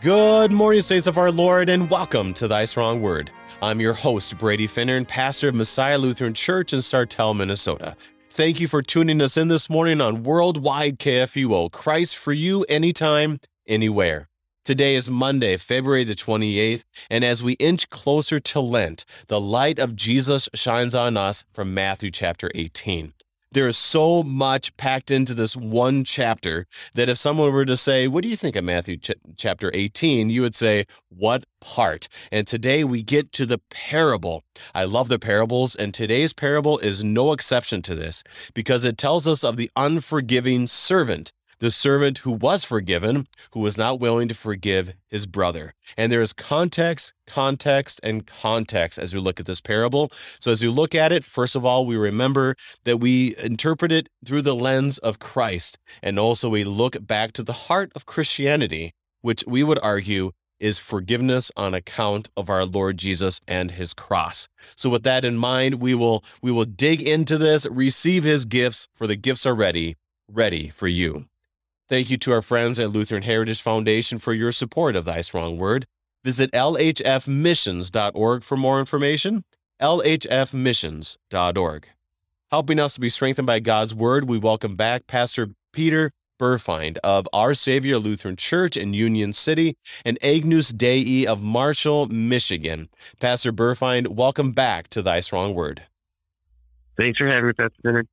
Good morning, saints of our Lord, and welcome to Thy Strong Word. I'm your host, Brady Finnern, and pastor of Messiah Lutheran Church in Sartell, Minnesota. Thank you for tuning us in this morning on Worldwide KFUO, Christ for you, anytime, anywhere. Today is Monday, February the 28th, and as we inch closer to Lent, the light of Jesus shines on us from Matthew chapter 18 there is so much packed into this one chapter that if someone were to say, What do you think of Matthew ch- chapter 18? you would say, What part? And today we get to the parable. I love the parables, and today's parable is no exception to this because it tells us of the unforgiving servant the servant who was forgiven, who was not willing to forgive his brother. And there is context, context, and context as we look at this parable. So, as we look at it, first of all, we remember that we interpret it through the lens of Christ. And also, we look back to the heart of Christianity, which we would argue is forgiveness on account of our Lord Jesus and his cross. So with that in mind, we will we will dig into this, receive his gifts for the gifts are ready, ready for you. Thank you to our friends at Lutheran Heritage Foundation for your support of Thy Strong Word. Visit lhfmissions.org for more information. lhfmissions.org. Helping us to be strengthened by God's Word, we welcome back Pastor Peter Burfeind of Our Savior Lutheran Church in Union City and Agnus Dei of Marshall, Michigan. Pastor Burfeind, welcome back to Thy Strong Word. Thanks for having me, Pastor Bennett.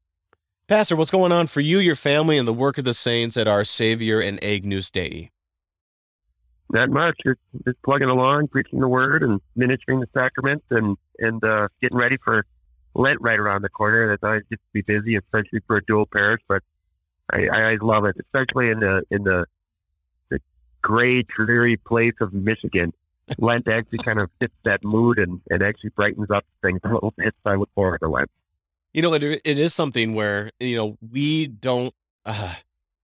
Pastor, what's going on for you, your family, and the work of the saints at our Savior and Agnus Dei? Not much. Just, just plugging along, preaching the word, and ministering the sacraments, and and uh, getting ready for Lent right around the corner. That's always just to be busy, especially for a dual parish. But I, I love it, especially in the in the the gray, dreary place of Michigan. Lent actually kind of fits that mood and, and actually brightens up things a little bit. So I look forward to Lent. You know, it, it is something where, you know, we don't, uh,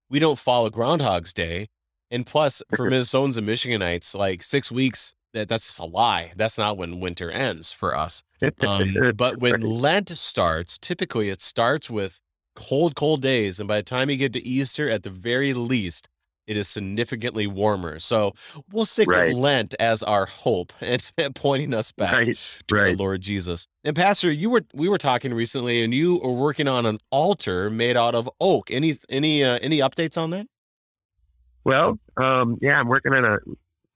we don't follow Groundhog's Day. And plus, for Minnesotans and Michiganites, like six weeks, that that's a lie. That's not when winter ends for us. Um, but when Lent starts, typically it starts with cold, cold days. And by the time you get to Easter, at the very least, it is significantly warmer. So we'll stick right. with Lent as our hope and pointing us back right. to right. the Lord Jesus. And Pastor, you were we were talking recently, and you were working on an altar made out of oak. Any any uh, any updates on that? Well, um, yeah, I'm working on a.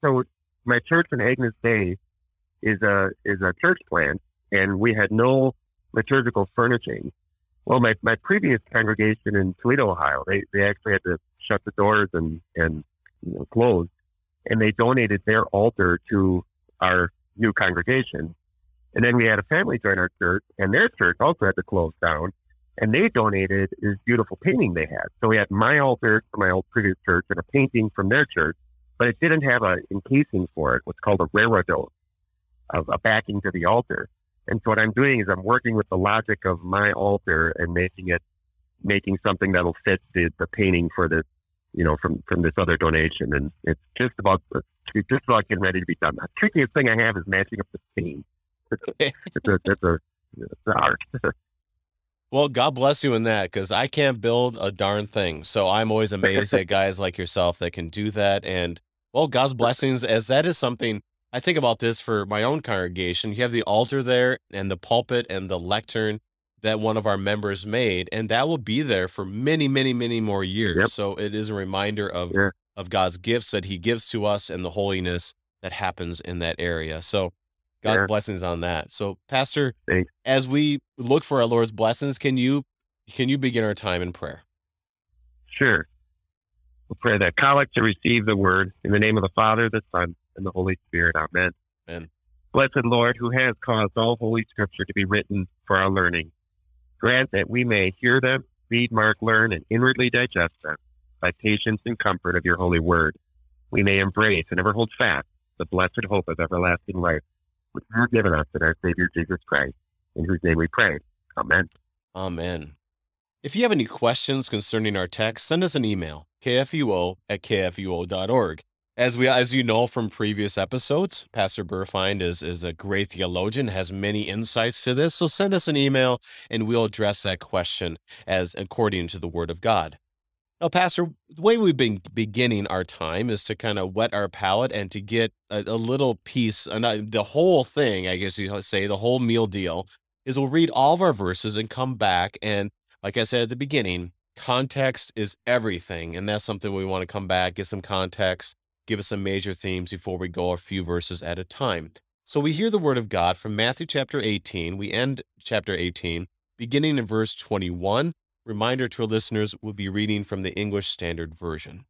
So my church in Agnus Dei is a is a church plant, and we had no liturgical furnishing. Well, my, my previous congregation in Toledo, Ohio, they, they actually had to shut the doors and, and you know, close. And they donated their altar to our new congregation. And then we had a family join our church, and their church also had to close down. And they donated this beautiful painting they had. So we had my altar from my old previous church and a painting from their church, but it didn't have a encasing for it, what's called a reredo, of a backing to the altar. And so what I'm doing is I'm working with the logic of my altar and making it, making something that'll fit the, the painting for this, you know, from, from this other donation. And it's just about, it's just about getting ready to be done. The trickiest thing I have is matching up the paint. It's a, it's a, it's a art. Well, God bless you in that because I can't build a darn thing. So I'm always amazed at guys like yourself that can do that. And well, God's blessings, as that is something I think about this for my own congregation. You have the altar there and the pulpit and the lectern that one of our members made, and that will be there for many, many, many more years. Yep. So it is a reminder of yeah. of God's gifts that He gives to us and the holiness that happens in that area. So God's yeah. blessings on that. So, Pastor, Thanks. as we look for our Lord's blessings, can you can you begin our time in prayer? Sure. We'll pray that collect to receive the word in the name of the Father, the Son, and the Holy Spirit. Amen. Amen. Blessed Lord, who has caused all Holy Scripture to be written for our learning, grant that we may hear them, read, mark, learn, and inwardly digest them by patience and comfort of your holy word. We may embrace and ever hold fast the blessed hope of everlasting life, which you have given us in our Savior Jesus Christ, in whose name we pray. Amen. Amen. If you have any questions concerning our text, send us an email, kfuo at kfuo.org. As we, as you know from previous episodes, Pastor Burfeind is is a great theologian, has many insights to this. So send us an email, and we'll address that question as according to the Word of God. Now, Pastor, the way we've been beginning our time is to kind of whet our palate and to get a, a little piece, and the whole thing, I guess you say, the whole meal deal, is we'll read all of our verses and come back. And like I said at the beginning, context is everything. And that's something we want to come back, get some context, give us some major themes before we go a few verses at a time. So we hear the word of God from Matthew chapter 18. We end chapter 18, beginning in verse 21 Reminder to our listeners, we'll be reading from the English Standard Version.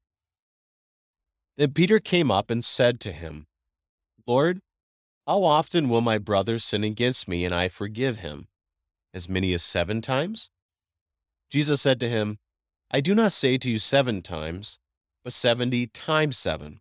Then Peter came up and said to him, Lord, how often will my brother sin against me and I forgive him? As many as seven times? Jesus said to him, I do not say to you seven times, but seventy times seven.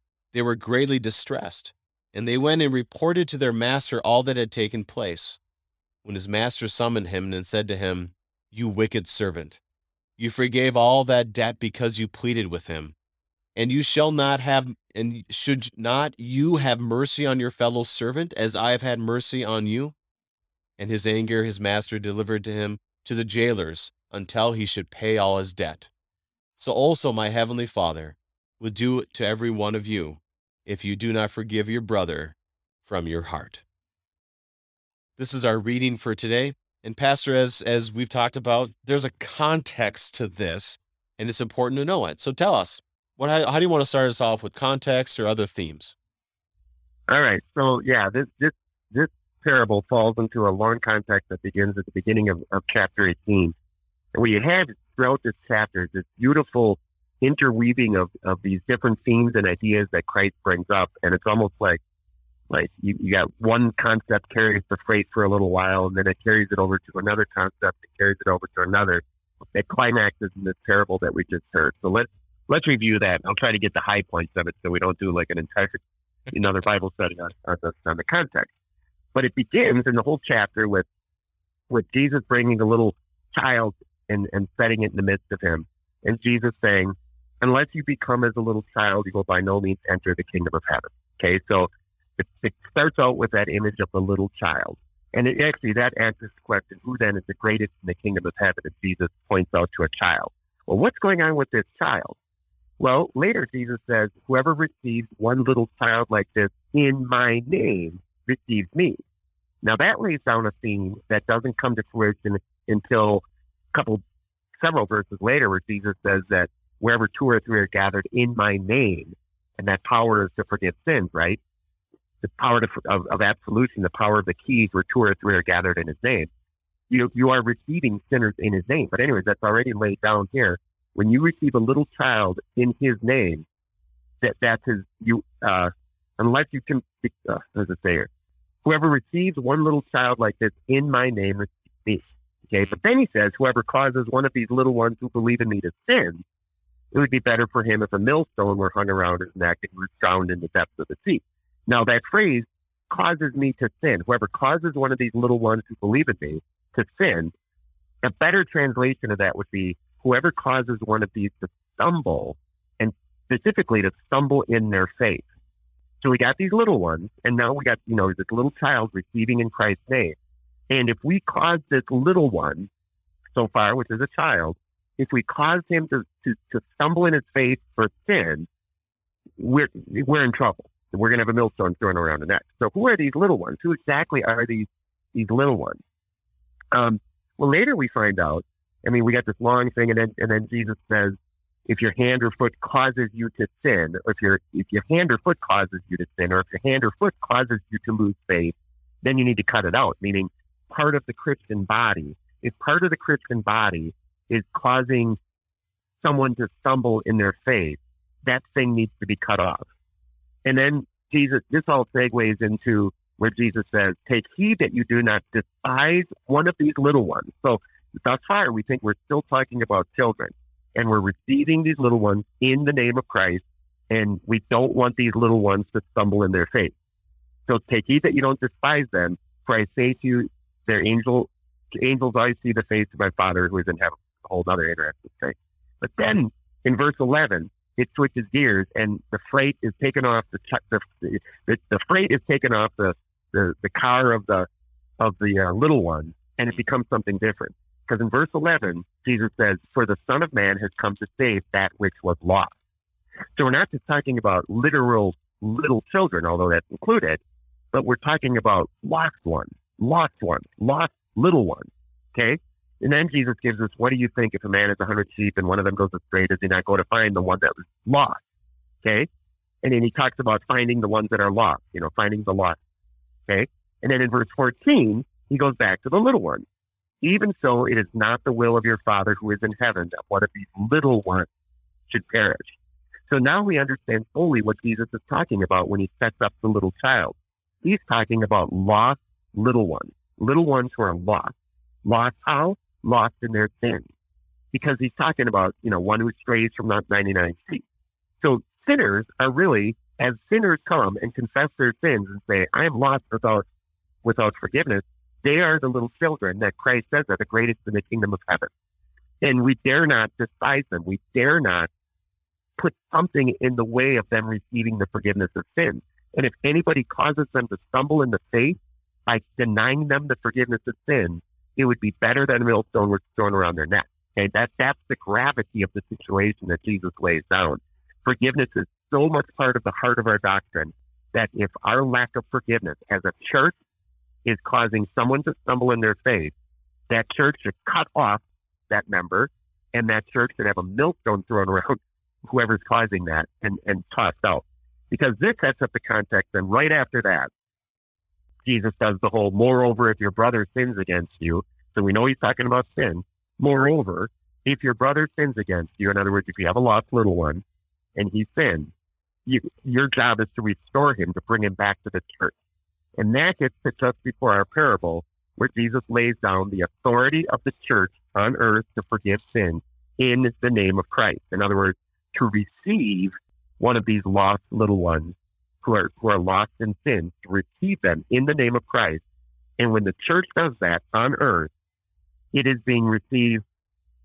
they were greatly distressed, and they went and reported to their master all that had taken place. When his master summoned him and said to him, You wicked servant, you forgave all that debt because you pleaded with him. And you shall not have, and should not you have mercy on your fellow servant as I have had mercy on you? And his anger his master delivered to him to the jailers until he should pay all his debt. So also my heavenly Father will do to every one of you if you do not forgive your brother from your heart. This is our reading for today. And Pastor, as as we've talked about, there's a context to this, and it's important to know it. So tell us, what how, how do you want to start us off with context or other themes? All right. So yeah, this this this parable falls into a long context that begins at the beginning of, of chapter 18. And we have throughout this chapter this beautiful interweaving of, of these different themes and ideas that Christ brings up. And it's almost like like you, you got one concept carries the freight for a little while, and then it carries it over to another concept, it carries it over to another. It climaxes in this parable that we just heard. So let's let's review that. I'll try to get the high points of it, so we don't do like an entire another Bible study on, on, the, on the context. But it begins in the whole chapter with with Jesus bringing a little child and, and setting it in the midst of him, and Jesus saying, "Unless you become as a little child, you will by no means enter the kingdom of heaven." Okay, so it, it starts out with that image of the little child. And it actually, that answers the question, who then is the greatest in the kingdom of heaven? And Jesus points out to a child. Well, what's going on with this child? Well, later Jesus says, whoever receives one little child like this in my name receives me. Now that lays down a theme that doesn't come to fruition until a couple, several verses later where Jesus says that wherever two or three are gathered in my name, and that power is to forgive sins, right? the power to, of, of absolution, the power of the keys where two or three are gathered in his name. You, you are receiving sinners in his name. But anyways, that's already laid down here. When you receive a little child in his name, that that's his, you, uh, unless you can, uh, as it say whoever receives one little child like this in my name receives me. Okay. But then he says, whoever causes one of these little ones who believe in me to sin, it would be better for him if a millstone were hung around his neck and he was drowned in the depths of the sea. Now, that phrase causes me to sin. Whoever causes one of these little ones who believe in me to sin, a better translation of that would be whoever causes one of these to stumble, and specifically to stumble in their faith. So we got these little ones, and now we got, you know, this little child receiving in Christ's name. And if we cause this little one, so far, which is a child, if we cause him to, to, to stumble in his faith for sin, we're, we're in trouble we're going to have a millstone thrown around the neck. So who are these little ones? Who exactly are these these little ones? Um, well, later we find out. I mean, we got this long thing, and then and then Jesus says if your hand or foot causes you to sin, or if your if your hand or foot causes you to sin, or if your hand or foot causes you to lose faith, then you need to cut it out. Meaning, part of the Christian body, if part of the Christian body is causing someone to stumble in their faith, that thing needs to be cut off. And then Jesus, this all segues into where Jesus says, Take heed that you do not despise one of these little ones. So thus far, we think we're still talking about children and we're receiving these little ones in the name of Christ. And we don't want these little ones to stumble in their faith. So take heed that you don't despise them. For I say to you, their angel, angels always see the face of my Father who is in heaven. Whole other interesting thing. But then in verse 11, it switches gears and the freight is taken off the, the, the, the freight is taken off the, the, the car of the, of the uh, little one and it becomes something different. Because in verse 11, Jesus says, For the Son of Man has come to save that which was lost. So we're not just talking about literal little children, although that's included, but we're talking about lost ones, lost ones, lost little ones. Okay? And then Jesus gives us, what do you think if a man has a hundred sheep and one of them goes astray, does he not go to find the one that was lost? Okay? And then he talks about finding the ones that are lost, you know, finding the lost. Okay? And then in verse 14, he goes back to the little ones. Even so, it is not the will of your Father who is in heaven that one of these little ones should perish. So now we understand fully what Jesus is talking about when he sets up the little child. He's talking about lost little ones, little ones who are lost. Lost how? Lost in their sin Because he's talking about, you know, one who strays from not 99 sheep. So sinners are really, as sinners come and confess their sins and say, I am lost without, without forgiveness, they are the little children that Christ says are the greatest in the kingdom of heaven. And we dare not despise them. We dare not put something in the way of them receiving the forgiveness of sin. And if anybody causes them to stumble in the faith by denying them the forgiveness of sin, it would be better than a millstone was thrown around their neck. Okay, that that's the gravity of the situation that Jesus lays down. Forgiveness is so much part of the heart of our doctrine that if our lack of forgiveness as a church is causing someone to stumble in their faith, that church should cut off that member and that church should have a millstone thrown around whoever's causing that and, and tossed out. Because this sets up the context. And right after that, Jesus does the whole, moreover, if your brother sins against you. So we know he's talking about sin. Moreover, if your brother sins against you, in other words, if you have a lost little one and he sins, you, your job is to restore him, to bring him back to the church. And that gets to just before our parable, where Jesus lays down the authority of the church on earth to forgive sin in the name of Christ. In other words, to receive one of these lost little ones who are, who are lost in sin, to receive them in the name of Christ. And when the church does that on earth, it is being received,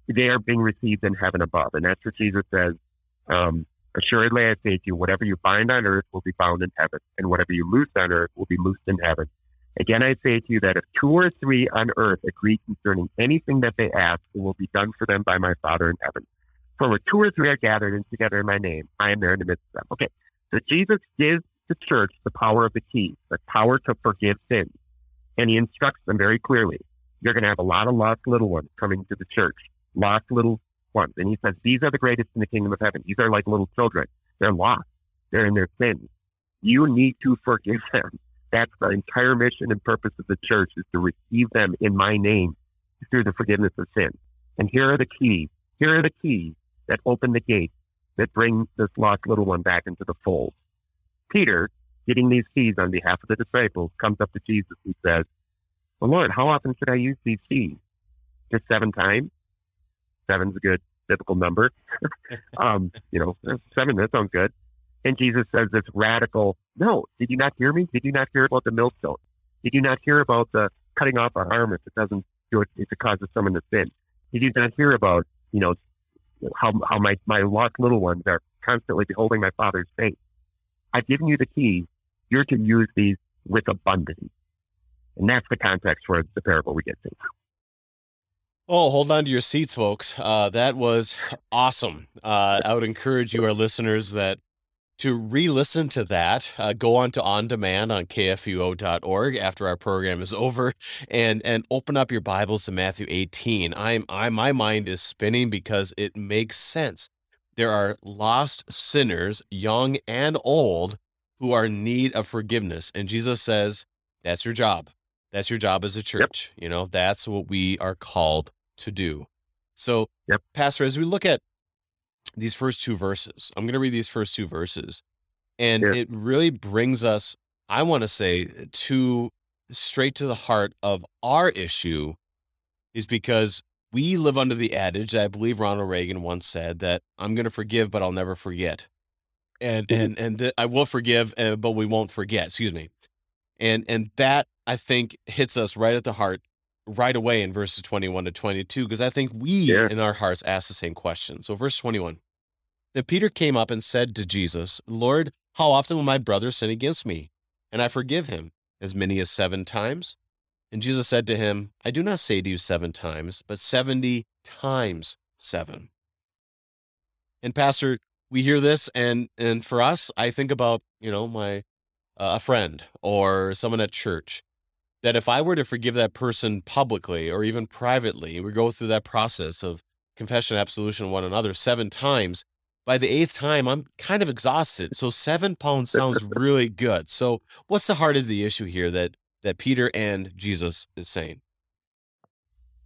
they are being received in heaven above. And that's what Jesus says. Um, Assuredly, I say to you, whatever you bind on earth will be bound in heaven, and whatever you loose on earth will be loosed in heaven. Again, I say to you that if two or three on earth agree concerning anything that they ask, it will be done for them by my Father in heaven. For where two or three are gathered in together in my name, I am there in the midst of them. Okay, so Jesus gives the church the power of the key, the power to forgive sins. And he instructs them very clearly. You're going to have a lot of lost little ones coming to the church, lost little ones. And he says, These are the greatest in the kingdom of heaven. These are like little children. They're lost. They're in their sins. You need to forgive them. That's the entire mission and purpose of the church is to receive them in my name through the forgiveness of sin. And here are the keys. Here are the keys that open the gate that bring this lost little one back into the fold. Peter, getting these keys on behalf of the disciples, comes up to Jesus and says, Well, Lord, how often should I use these keys? Just seven times? Seven's a good biblical number. um, you know, seven, that sounds good. And Jesus says this radical, no, did you not hear me? Did you not hear about the millstone? Did you not hear about the cutting off an arm if it doesn't do it, if it causes someone to sin? Did you not hear about, you know, how, how my, my lost little ones are constantly beholding my father's face? I've given you the keys. You're to use these with abundance. And that's the context for the parable we get to. Oh, hold on to your seats, folks. Uh, that was awesome. Uh, I would encourage you, our listeners, that to re-listen to that, uh, go on to on demand on kfuo.org after our program is over, and and open up your Bibles to Matthew 18. I'm I my mind is spinning because it makes sense. there are lost sinners, young and old, who are in need of forgiveness. And Jesus says, that's your job. That's your job as a church. Yep. You know, that's what we are called to do. So, yep. Pastor, as we look at these first two verses, I'm going to read these first two verses, and yeah. it really brings us, I want to say, to straight to the heart of our issue, is because we live under the adage that I believe Ronald Reagan once said that I'm going to forgive, but I'll never forget. And mm-hmm. and and th- I will forgive, uh, but we won't forget. Excuse me. And and that I think hits us right at the heart right away in verses 21 to 22 because I think we yeah. in our hearts ask the same question. So verse 21. Then Peter came up and said to Jesus, "Lord, how often will my brother sin against me, and I forgive him? As many as 7 times?" And Jesus said to him, I do not say to you seven times, but 70 times seven. And Pastor, we hear this, and and for us, I think about you know my uh, a friend or someone at church that if I were to forgive that person publicly or even privately, we go through that process of confession, absolution, one another seven times. By the eighth time, I'm kind of exhausted. So seven pounds sounds really good. So what's the heart of the issue here that that Peter and Jesus is saying?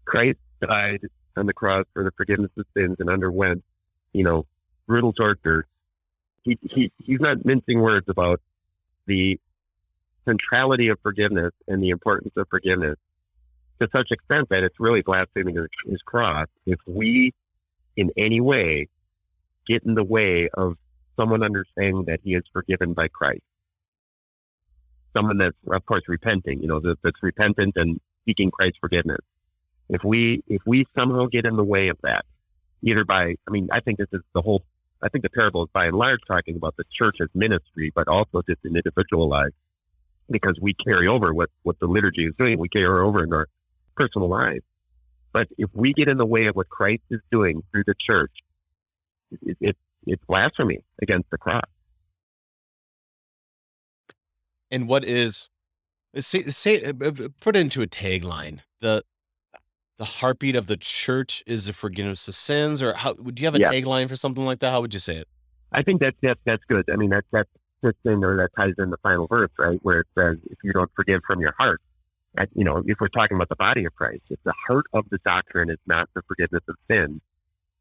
Christ died on the cross for the forgiveness of sins and underwent, you know, brutal torture. He, he, he's not mincing words about the centrality of forgiveness and the importance of forgiveness to such extent that it's really blaspheming his cross if we in any way get in the way of someone understanding that he is forgiven by Christ someone that's of course repenting, you know, that's repentant and seeking Christ's forgiveness. If we if we somehow get in the way of that, either by I mean, I think this is the whole I think the parable is by and large talking about the church as ministry, but also just an individual lives. Because we carry over what, what the liturgy is doing, we carry over in our personal lives. But if we get in the way of what Christ is doing through the church, it, it, it's blasphemy against the cross. And what is say say uh, uh, put into a tagline. The the heartbeat of the church is the forgiveness of sins or how would you have a yeah. tagline for something like that? How would you say it? I think that, that that's good. I mean that that fits in or that ties in the final verse right where it says if you don't forgive from your heart you know if we're talking about the body of christ if the heart of the doctrine is not the forgiveness of sins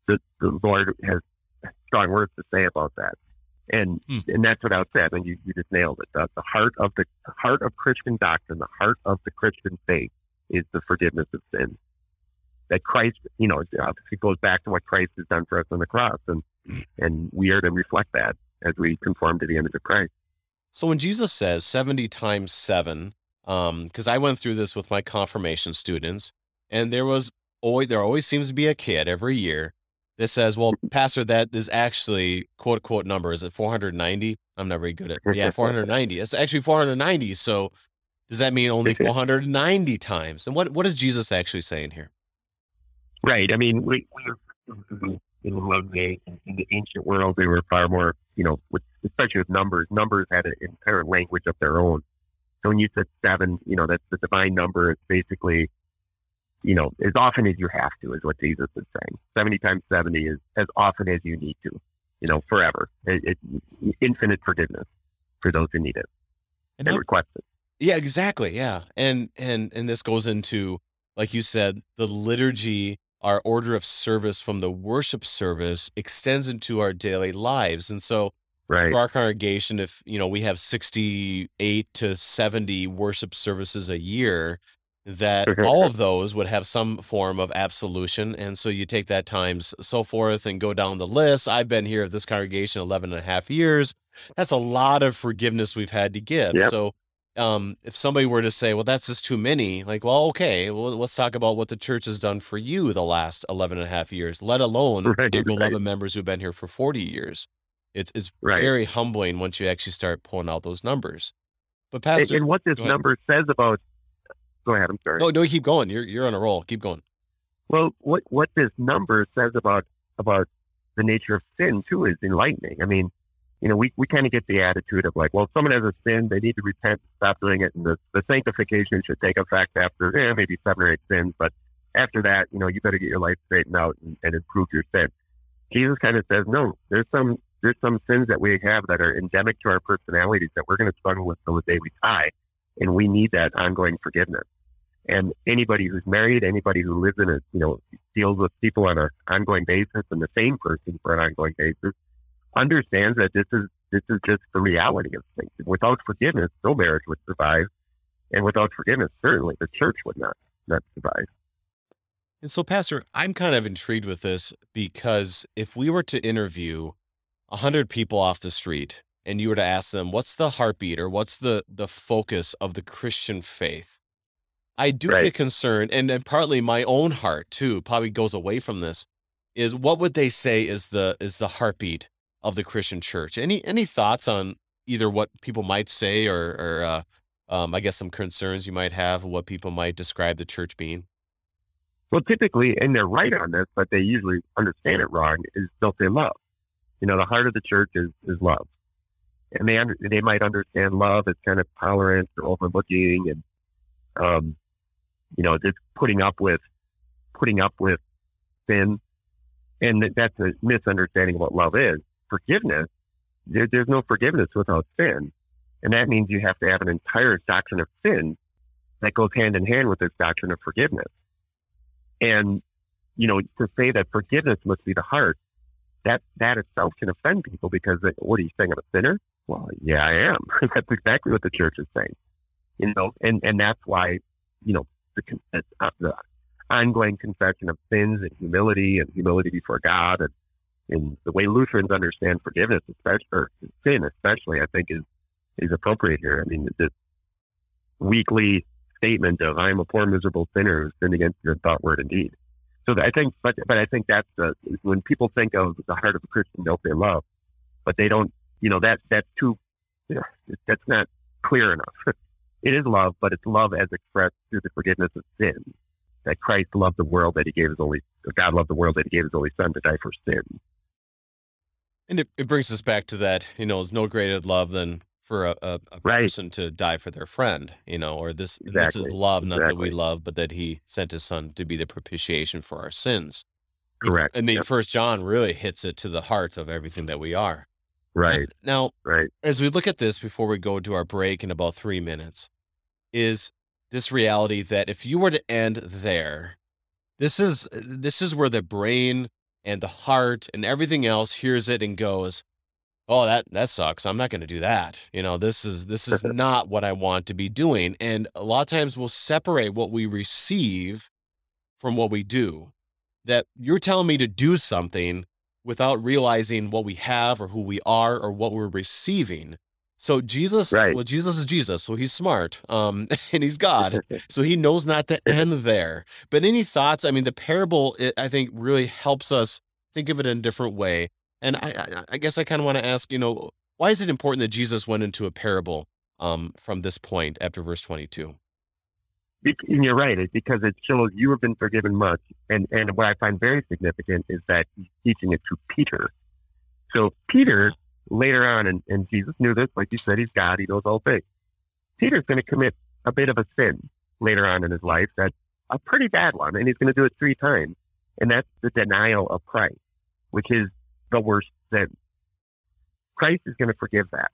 the, the lord has strong words to say about that and hmm. and that's what I was saying. You, you just nailed it. The, the heart of the, the heart of Christian doctrine, the heart of the Christian faith, is the forgiveness of sin. That Christ, you know, it goes back to what Christ has done for us on the cross, and and we are to reflect that as we conform to the image of Christ. So when Jesus says seventy times seven, because um, I went through this with my confirmation students, and there was always there always seems to be a kid every year that says, well, Pastor, that is actually quote unquote number. Is it 490? I'm not very good at yeah, 490. It's actually 490. So does that mean only 490 times? And what what is Jesus actually saying here? Right. I mean, we, we in the in the ancient world, they were far more, you know, with, especially with numbers. Numbers had an entire language of their own. So when you said seven, you know, that's the divine number. It's basically you know, as often as you have to, is what Jesus is saying. 70 times 70 is as often as you need to, you know, forever. It, it, infinite forgiveness for those who need it and, and request it. Yeah, exactly. Yeah. And, and, and this goes into, like you said, the liturgy, our order of service from the worship service extends into our daily lives. And so, right. for our congregation, if, you know, we have 68 to 70 worship services a year, that all of those would have some form of absolution. And so you take that times so forth and go down the list. I've been here at this congregation 11 and a half years. That's a lot of forgiveness we've had to give. Yep. So um, if somebody were to say, well, that's just too many, like, well, okay, well, let's talk about what the church has done for you the last 11 and a half years, let alone right, the beloved right. members who've been here for 40 years. It's, it's right. very humbling once you actually start pulling out those numbers. But Pastor, and, and what this number says about Go ahead. I'm sorry. No, no, keep going. You're you're on a roll. Keep going. Well, what what this number says about about the nature of sin too is enlightening. I mean, you know, we, we kind of get the attitude of like, well, if someone has a sin, they need to repent, stop doing it, and the, the sanctification should take effect after eh, maybe seven or eight sins. But after that, you know, you better get your life straightened out and, and improve your sin. Jesus kind of says, no, there's some there's some sins that we have that are endemic to our personalities that we're going to struggle with till the day we die, and we need that ongoing forgiveness. And anybody who's married, anybody who lives in a you know deals with people on an ongoing basis, and the same person for an ongoing basis, understands that this is this is just the reality of things. Without forgiveness, no marriage would survive, and without forgiveness, certainly the church would not not survive. And so, Pastor, I'm kind of intrigued with this because if we were to interview 100 people off the street and you were to ask them, what's the heartbeat or what's the, the focus of the Christian faith? I do Right. get concerned, and, and partly my own heart too probably goes away from this. Is what would they say is the is the heartbeat of the Christian church? Any any thoughts on either what people might say or or uh, um, I guess some concerns you might have what people might describe the church being? Well, typically, and they're right on this, but they usually understand it wrong. Is they'll say love. You know, the heart of the church is is love, and they under, they might understand love as kind of tolerance or overlooking, and um, you know, just putting up with putting up with sin, and that's a misunderstanding of what love is. Forgiveness, there, there's no forgiveness without sin, and that means you have to have an entire doctrine of sin that goes hand in hand with this doctrine of forgiveness. And, you know, to say that forgiveness must be the heart, that, that itself can offend people because what are you saying? I'm a sinner? Well, yeah, I am. that's exactly what the church is saying. You know, and, and that's why, you know, the, uh, the ongoing confession of sins and humility and humility before God and, and the way Lutherans understand forgiveness, especially, or sin especially, I think is, is appropriate here. I mean, this weekly statement of "I am a poor, miserable sinner who sinned against your thought, word, and deed." So I think, but but I think that's the when people think of the heart of a Christian, they'll say love, but they don't. You know that that's too. You know, that's not clear enough. it is love, but it's love as expressed through the forgiveness of sin. That Christ loved the world that He gave His only. God loved the world that He gave His only Son to die for sin. And it, it brings us back to that, you know, there's no greater love than for a, a, a Right. person to die for their friend, you know, or this this is love, not that we love, but that he sent his son to be the propitiation for our sins. Correct. I mean, Yep. first John really hits it to the heart of everything that we are. Right. Now, Right. as we look at this before we go to our break in about three minutes, is this reality that if you were to end there, this is this is where the brain and the heart and everything else hears it and goes, "Oh, that that sucks. I'm not going to do that." You know, this is this is not what I want to be doing. And a lot of times we'll separate what we receive from what we do. That you're telling me to do something without realizing what we have or who we are or what we're receiving. So Jesus, Right. well, Jesus is Jesus, so he's smart, um, and he's God, so he knows not to end there. But any thoughts? I mean, the parable, it, I think, really helps us think of it in a different way. And I, I, I guess I kind of want to ask, you know, why is it important that Jesus went into a parable um, from this point after verse 22? And you're right. It's because it shows you have been forgiven much. And and what I find very significant is that he's teaching it to Peter. So Peter later on, and, and Jesus knew this, like you said, he's God, he knows all things. Peter's going to commit a bit of a sin later on in his life that's a pretty bad one, and he's going to do it three times. And that's the denial of Christ, which is the worst sin. Christ is going to forgive that.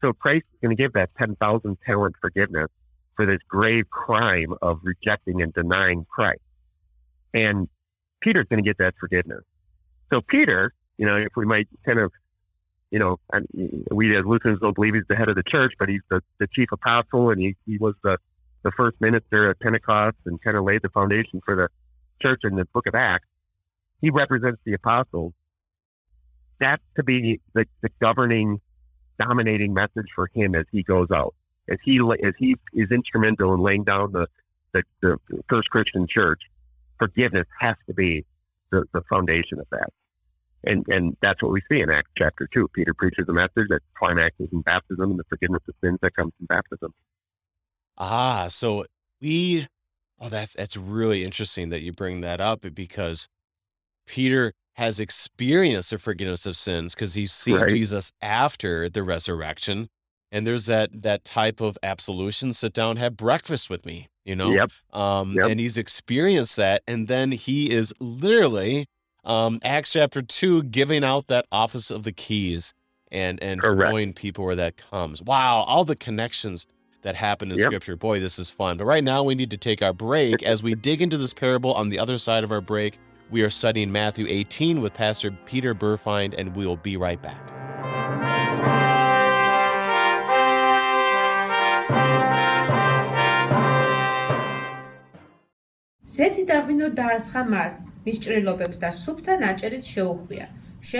So Christ is going to give that 10,000 talent forgiveness for this grave crime of rejecting and denying Christ. And Peter's going to get that forgiveness. So Peter, you know, if we might kind of, you know, and we as Lutherans don't believe he's the head of the church, but he's the, the chief apostle and he, he was the, the first minister at Pentecost and kind of laid the foundation for the church in the book of Acts. He represents the apostles. That's to be the, the governing, dominating message for him as he goes out as he as he is instrumental in laying down the the, the first Christian church, forgiveness has to be the, the foundation of that. And and that's what we see in Acts chapter two. Peter preaches a message that climaxes in baptism and the forgiveness of sins that comes from baptism. Ah, so we oh that's that's really interesting that you bring that up because Peter has experienced the forgiveness of sins because he's seen Right. Jesus after the resurrection. And there's that that type of absolution, sit down, have breakfast with me, you know? Yep. Um, Yep. and he's experienced that, and then he is literally um, Acts chapter two, giving out that office of the keys and and knowing people where that comes. Wow, all the connections that happen in yep. scripture. Boy, this is fun. But right now we need to take our break as we dig into this parable on the other side of our break. We are studying Matthew 18 with Pastor Peter Burfeind, and we'll be right back.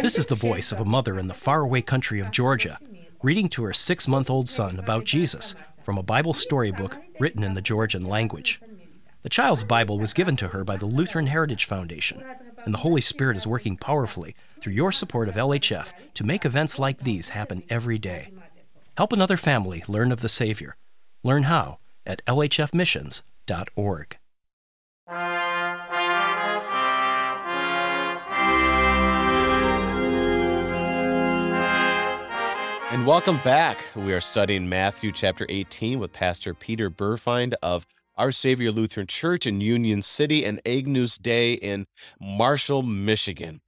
This is the voice of a mother in the faraway country of Georgia, reading to her six month old son about Jesus from a Bible storybook written in the Georgian language. The child's Bible was given to her by the Lutheran Heritage Foundation, and the Holy Spirit is working powerfully through your support of LHF to make events like these happen every day. Help another family learn of the Savior. Learn how at lhfmissions.org. And welcome back. We are studying Matthew chapter 18 with Pastor Peter Burfeind of Our Savior Lutheran Church in Union City and Agnus Dei in Marshall, Michigan.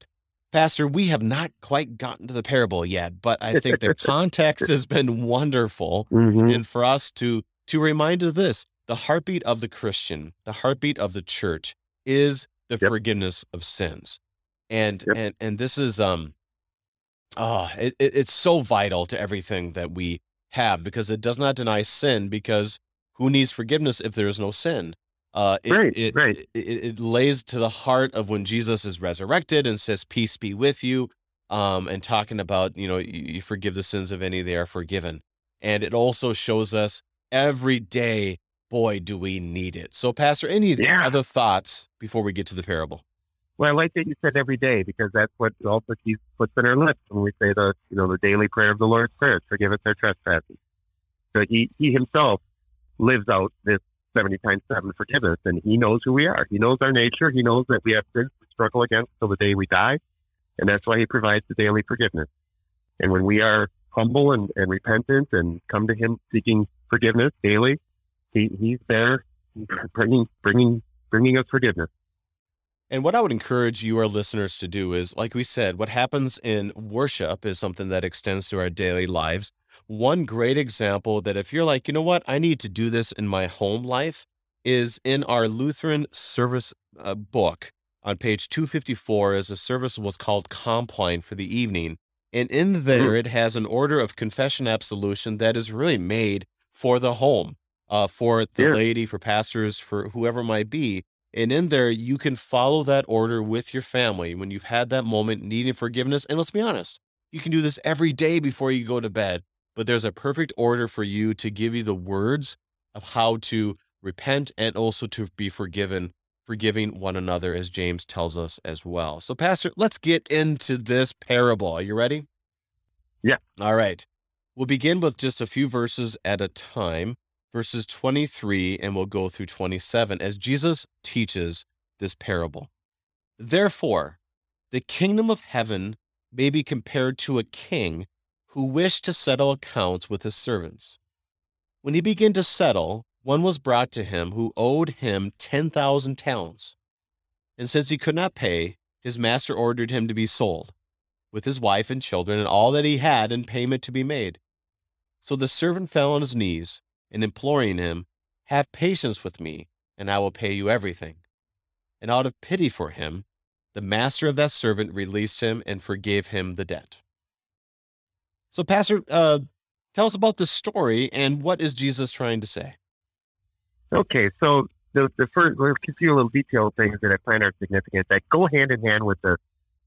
Pastor, we have not quite gotten to the parable yet, but I think the context has been wonderful Mhm. and for us to to remind us this the heartbeat of the christian the heartbeat of the church is the Yep. forgiveness of sins and Yep. and and this is um oh it, it- it's so vital to everything that we have because it does not deny sin because who needs forgiveness if there is no sin uh it, Right, it, right. It, it, lays to the heart of when jesus is resurrected and says peace be with you um and talking about you know you, you forgive the sins of any they are forgiven and it also shows us every day boy do we need it so pastor any Yeah. other thoughts before we get to the parable Well, I like that you said every day because that's what also he puts in our lips when we say the you know the daily prayer of the Lord's prayer, forgive us our trespasses. So he he himself lives out this seventy times seven forgiveness, and he knows who we are. He knows our nature. He knows that we have sins to struggle against till the day we die, and that's why he provides the daily forgiveness. And when we are humble and, and repentant and come to him seeking forgiveness daily, he he's there bringing bringing bringing us forgiveness. And what I would encourage you, our listeners, to do is, like we said, what happens in worship is something that extends to our daily lives. One great example that if you're like, you know what, I need to do this in my home life is in our Lutheran service uh, book on page 254 is a service of what's called Compline for the evening. And in there, it has an order of confession absolution that is really made for the home, uh, for the Yeah. laity, for pastors, for whoever might be. And in there, you can follow that order with your family when you've had that moment needing forgiveness. And let's be honest, you can do this every day before you go to bed. But there's a perfect order for you to give you the words of how to repent and also to be forgiven, forgiving one another, as James tells us as well. So, Pastor, let's get into this parable. Are you ready? Yeah. All right. We'll begin with just a few verses at a time verses 23 and we'll go through 27 as Jesus teaches this parable. Therefore, the kingdom of heaven may be compared to a king who wished to settle accounts with his servants. When he began to settle, one was brought to him who owed him 10,000 talents. And since he could not pay, his master ordered him to be sold, with his wife and children and all that he had in payment to be made. So the servant fell on his knees and imploring him, Have patience with me, and I will pay you everything. And out of pity for him, the master of that servant released him and forgave him the debt. So, Pastor, uh, tell us about the story and what is Jesus trying to say? Okay, so the the first there's a few little detailed things that I find are significant that go hand in hand with the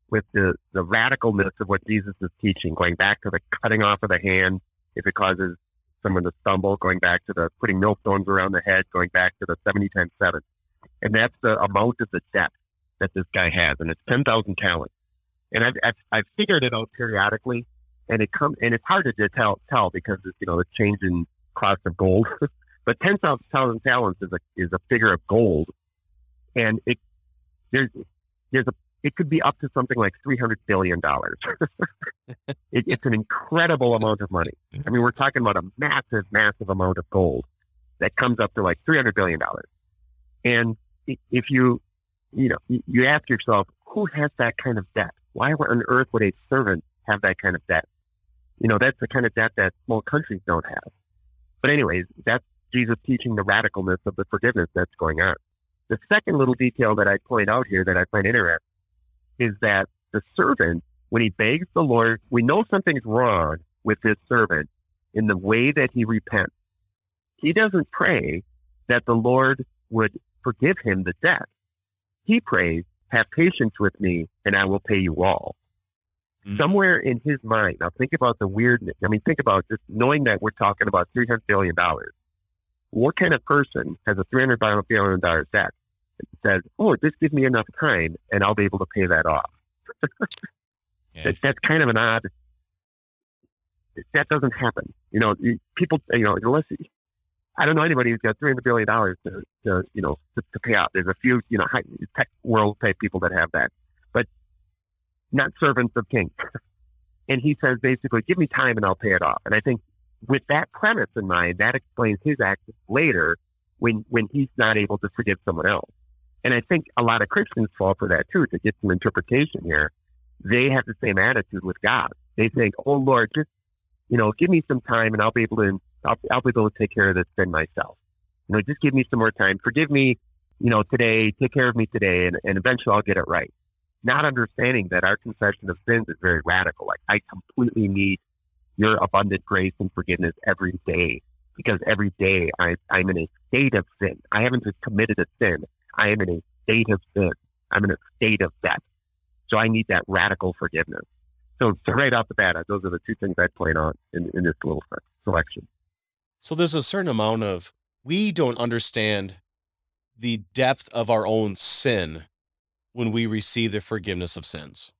with the the radicalness of what Jesus is teaching, going back to the cutting off of the hand if it causes someone to stumble, going back to the putting millstones around the head, going back to the seventy times seven, and that's the amount of the debt that this guy has, and it's ten thousand talents. And I've, I've I've figured it out periodically, and it come and it's hard to tell tell because it's, you know the change in cost of gold. but ten thousand talents is a is a figure of gold, and it there's there's a it could be up to something like three hundred billion dollars. it, it's an incredible amount of money. I mean, we're talking about a massive, massive amount of gold that comes up to like three hundred billion dollars. And if you you know, you, you ask yourself, who has that kind of debt? Why on earth would a servant have that kind of debt? You know, that's the kind of debt that small countries don't have. But anyways, that's Jesus teaching the radicalness of the forgiveness that's going on. The second little detail that I point out here that I find interesting is that the servant, when he begs the Lord, we know something's wrong with this servant in the way that he repents. He doesn't pray that the Lord would forgive him the debt. He prays, have patience with me and I will pay you all. Mm-hmm. Somewhere in his mind, now think about the weirdness. I mean, think about just knowing that we're talking about $300 billion. What kind of person has a $300 billion debt says, oh, just give me enough time and I'll be able to pay that off? yeah. that, that's kind of an odd, that doesn't happen. You know, people, you know, unless I don't know anybody who's got three hundred billion dollars to, to, you know, to, to, pay out. There's a few, you know, high, tech world type people that have that, but not servants of kings. and he says basically, give me time and I'll pay it off. And I think with that premise in mind, that explains his actions later when when he's not able to forgive someone else. And I think a lot of Christians fall for that too. To get some interpretation here, they have the same attitude with God. They think, "Oh Lord, just you know, give me some time and I'll be able to I'll, I'll be able to take care of this sin myself. You know, just give me some more time. Forgive me, you know, today, take care of me today, and, and eventually I'll get it right. Not understanding that our confession of sins is very radical. Like, I completely need your abundant grace and forgiveness every day because every day I, I'm in a state of sin. I haven't just committed a sin. I am in a state of sin. I'm in a state of death. So I need that radical forgiveness. So, so right off the bat, those are the two things I point on in, in this little selection. So there's a certain amount of we don't understand the depth of our own sin when we receive the forgiveness of sins.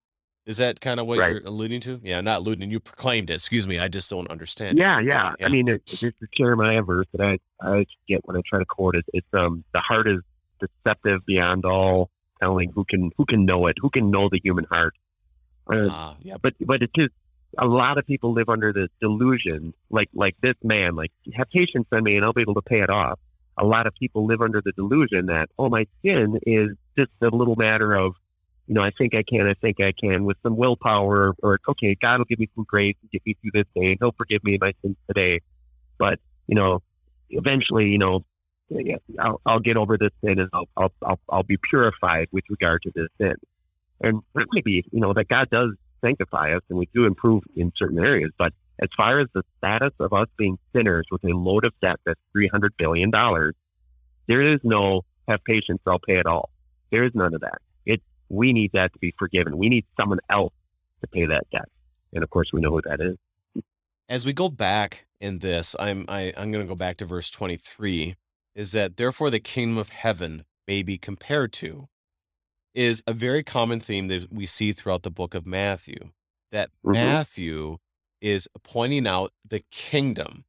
Is that kind of what right. you're alluding to? Yeah, not alluding. You proclaimed it. Excuse me. I just don't understand. Yeah, yeah. yeah. I mean, it's, it's the Jeremiah verse that I, I get when I try to quote it. It's um the heart is deceptive beyond all telling. Who can who can know it? Who can know the human heart? Uh, uh, yeah. But but it's a lot of people live under the delusion, like like this man, like have patience on me and I'll be able to pay it off. A lot of people live under the delusion that oh my sin is just a little matter of, you know, I think I can, I think I can, with some willpower, or okay, God will give me some grace and get me through this day, and He'll forgive me my sins today. But you know, eventually, you know, I'll, I'll get over this sin and I'll, I'll I'll I'll be purified with regard to this sin. And maybe you know that God does sanctify us and we do improve in certain areas. But as far as the status of us being sinners with a load of debt that's $300 billion, there is no have patience, I'll pay it all. There is none of that. It's, we need that to be forgiven. We need someone else to pay that debt. And of course, we know who that is. As we go back in this, I'm, I, I'm going to go back to verse 23 is that therefore the kingdom of heaven may be compared to is a very common theme that we see throughout the book of Matthew. That mm-hmm. Matthew is pointing out the kingdom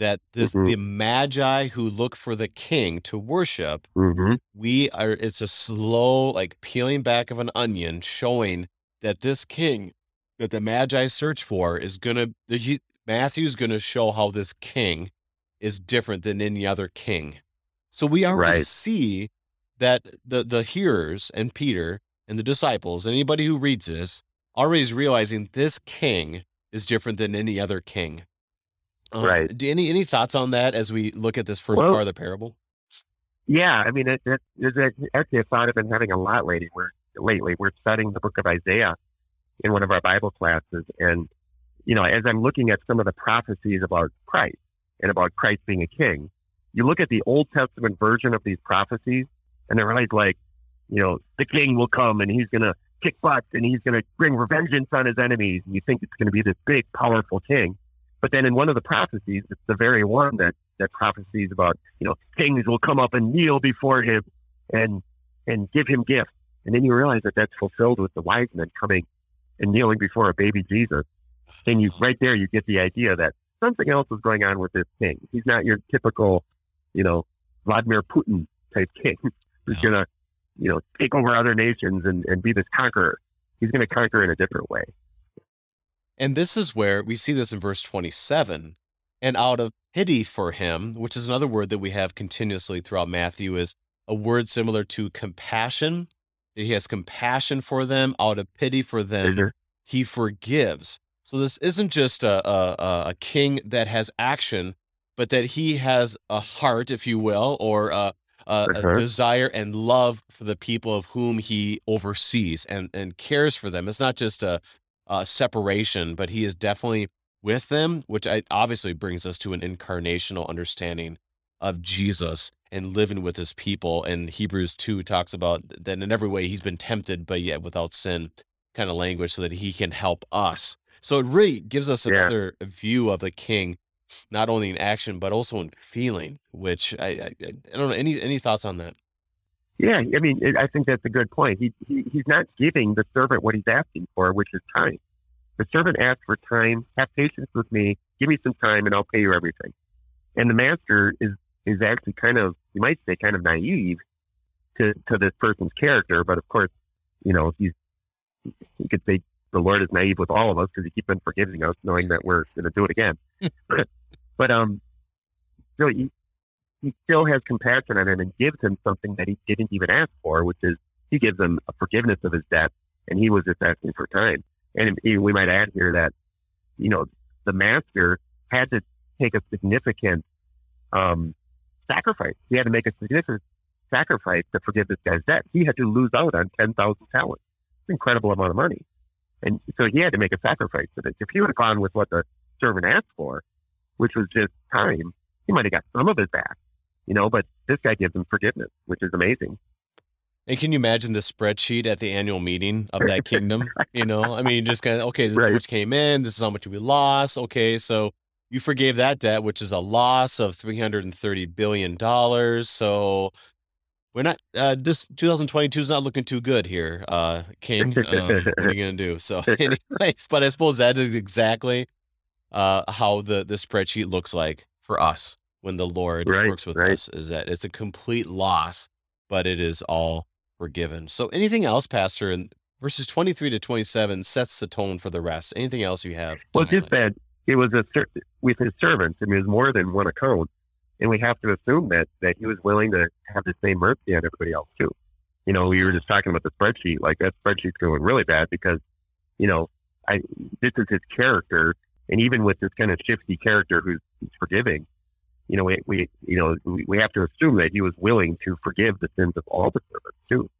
that this mm-hmm. the magi who look for the king to worship mm-hmm. we are it's a slow like peeling back of an onion showing that this king that the magi search for is gonna he, matthew's gonna show how this king is different than any other king so we already right. see that the the hearers and Peter and the disciples, anybody who reads this, already is realizing this king is different than any other king. Um, right. Do any any thoughts on that as we look at this first well, part of the parable? Yeah, I mean, it, it, it, actually a thought I've been having a lot lately. We're lately we're studying the book of Isaiah in one of our Bible classes, and you know, as I'm looking at some of the prophecies about Christ and about Christ being a king, you look at the Old Testament version of these prophecies, and they're like, like, you know, the king will come and he's going to kick butt and he's going to bring revengeance on his enemies. And you think it's going to be this big, powerful king. But then in one of the prophecies, it's the very one that, that prophecies about, you know, kings will come up and kneel before him and, and give him gifts. And then you realize that that's fulfilled with the wise men coming and kneeling before a baby Jesus. And you, right there, you get the idea that something else is going on with this king. He's not your typical, you know, Vladimir Putin type king who's going to, you know, take over other nations and, and be this conqueror. He's going to conquer in a different way. And this is where we see this in verse 27. And out of pity for him, which is another word that we have continuously throughout Matthew, is a word similar to compassion that he has compassion for them out of pity for them. Mhm. He forgives. So this isn't just a, a, a- a king that has action, but that he has a heart, if you will, or a, a, a Uh-huh. desire and love for the people of whom he oversees and, and cares for them. It's not just a, a separation, but he is definitely with them, which I, obviously brings us to an incarnational understanding of Jesus and living with his people. And Hebrews 2 talks about that in every way he's been tempted, but yet without sin kind of language so that he can help us. So it really gives us Yeah. another view of the king, not only in action, but also in feeling, which I, I, I don't know. Any, any thoughts on that? Yeah, I mean, it, I think that's a good point. He, he he's not giving the servant what he's asking for, which is time. The servant asks for time. Have patience with me. Give me some time, and I'll pay you everything. And the master is is actually kind of, you might say, kind of naive to to this person's character. But of course, you know, he's you could say the Lord is naive with all of us because he keeps on forgiving us, knowing that we're going to do it again. but um, so he, he still has compassion on him and gives him something that he didn't even ask for, which is he gives him a forgiveness of his debt, and he was just asking for time. And he- we might add here that, you know, the master had to take a significant um, sacrifice. He had to make a significant sacrifice to forgive this guy's debt. He had to lose out on 10,000 talents. It's an incredible amount of money. And so he had to make a sacrifice for this. If he would have gone with what the servant asked for, which was just time, he might have got some of it back, you know, but this guy gives him forgiveness, which is amazing. And can you imagine the spreadsheet at the annual meeting of that kingdom? you know, I mean, just kind of, okay, this is Right. how much came in, this is how much we lost. Okay, so you forgave that debt, which is a loss of $330 billion. So we're not, uh, this 2022 is not looking too good here, uh, King. Uh, what are you going to do? So, anyways, but I suppose that is exactly uh, how the, the spreadsheet looks like for us when the Lord Right, works with right. us, is that it's a complete loss, but it is all forgiven. So, anything else, Pastor? And verses 23 to 27 sets the tone for the rest. Anything else you have? Well, just highlight? that it was a with his servants. I mean, it was more than one account, and we have to assume that that he was willing to have the same mercy on everybody else too. You know, we were just talking about the spreadsheet. Like that spreadsheet's going really bad because, you know, I this is his character, and even with this kind of shifty character who's, who's forgiving, you know, we, we you know we, we have to assume that he was willing to forgive the sins of all the servants too.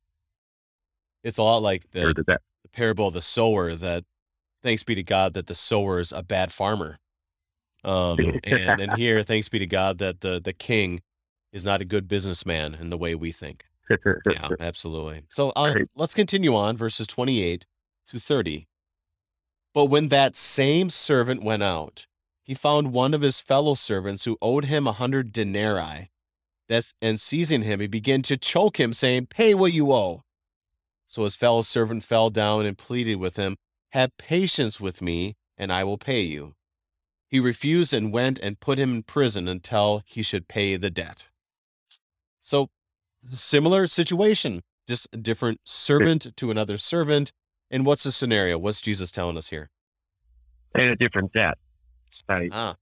It's a lot like the, the parable of the sower that thanks be to God that the sower is a bad farmer. Um, and, and here, thanks be to God that the, the king is not a good businessman in the way we think. Yeah, absolutely. So uh, Right. let's continue on verses 28 to 30. But when that same servant went out, he found one of his fellow servants who owed him a hundred denarii. That's, and seizing him, he began to choke him, saying, Pay what you owe. So his fellow servant fell down and pleaded with him, Have patience with me, and I will pay you. He refused and went and put him in prison until he should pay the debt. So similar situation, just a different servant to another servant. And what's the scenario? What's Jesus telling us here? and a different debt by Ah,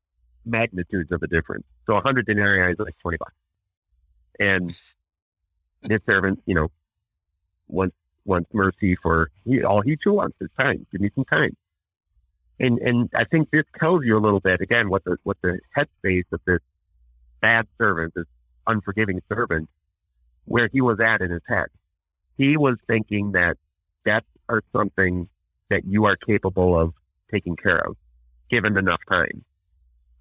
magnitudes of a difference. So a hundred denarii is like twenty bucks, and this servant, you know, wants wants mercy for he, all he too wants is time. Give me some time. And and I think this tells you a little bit again what the what the headspace of this bad servant, this unforgiving servant, where he was at in his head. He was thinking that debts are something that you are capable of taking care of, given enough time.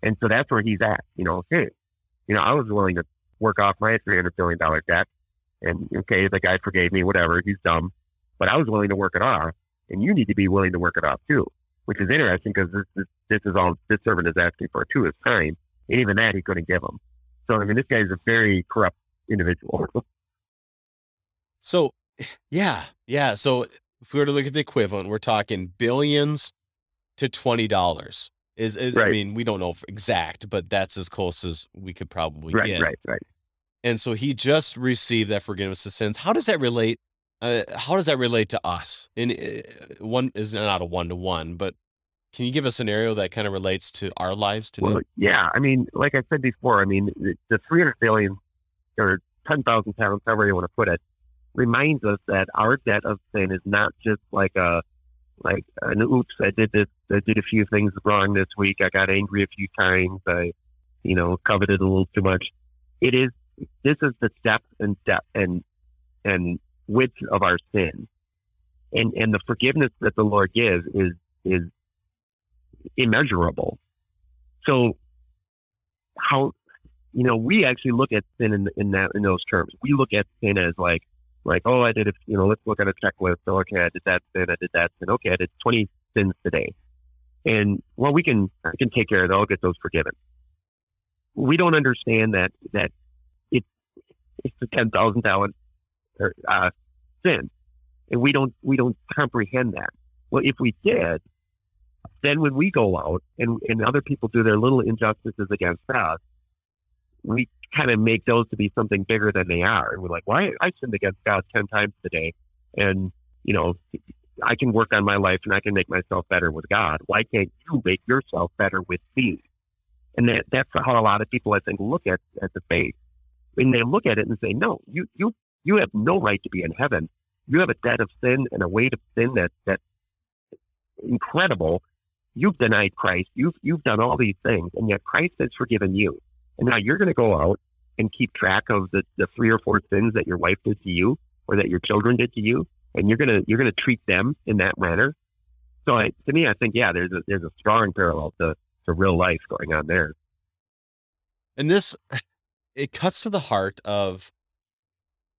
And so that's where he's at. You know, hey, you know, I was willing to work off my three hundred billion dollar debt, and okay, the guy forgave me, whatever. He's dumb, but I was willing to work it off, and you need to be willing to work it off too. Which is interesting because this, this this is all this servant is asking for too is time, and even that he couldn't give him. So I mean, this guy is a very corrupt individual. so yeah, yeah. So if we were to look at the equivalent, we're talking billions to twenty dollars. Is, is I mean, we don't know if exact, but that's as close as we could probably right, get. right, right. And so he just received that forgiveness of sins. How does that relate? Uh, how does that relate to us? And uh, one is not a one to one, but can you give a scenario that kind of relates to our lives today? Well, yeah. I mean, like I said before, I mean, the, the 300 billion or 10,000 pounds, however you want to put it, reminds us that our debt of sin is not just like a like an oops, I did this, I did a few things wrong this week. I got angry a few times. I, you know, coveted a little too much. It is this is the depth and depth and and width of our sin, and and the forgiveness that the Lord gives is is immeasurable. So, how you know we actually look at sin in in that in those terms. We look at sin as like like oh I did a you know let's look at a checklist. Oh, okay, I did that sin. I did that sin. Okay, I did twenty sins today, and well we can I can take care of it. I'll get those forgiven. We don't understand that that it's it's a ten thousand dollar uh, sin, and we don't we don't comprehend that. Well, if we did, then when we go out and, and other people do their little injustices against us, we kind of make those to be something bigger than they are. And we're like, why well, I sinned against God 10 times today. And, you know, I can work on my life and I can make myself better with God. Why can't you make yourself better with me? And that, that's how a lot of people, I think, look at, at the faith. And they look at it and say, no, you, you, you have no right to be in heaven. You have a debt of sin and a weight of sin that, that's incredible You've denied Christ. You've you've done all these things, and yet Christ has forgiven you. And now you're going to go out and keep track of the, the three or four sins that your wife did to you, or that your children did to you, and you're gonna you're gonna treat them in that manner. So I, to me, I think yeah, there's a there's a strong parallel to to real life going on there. And this, it cuts to the heart of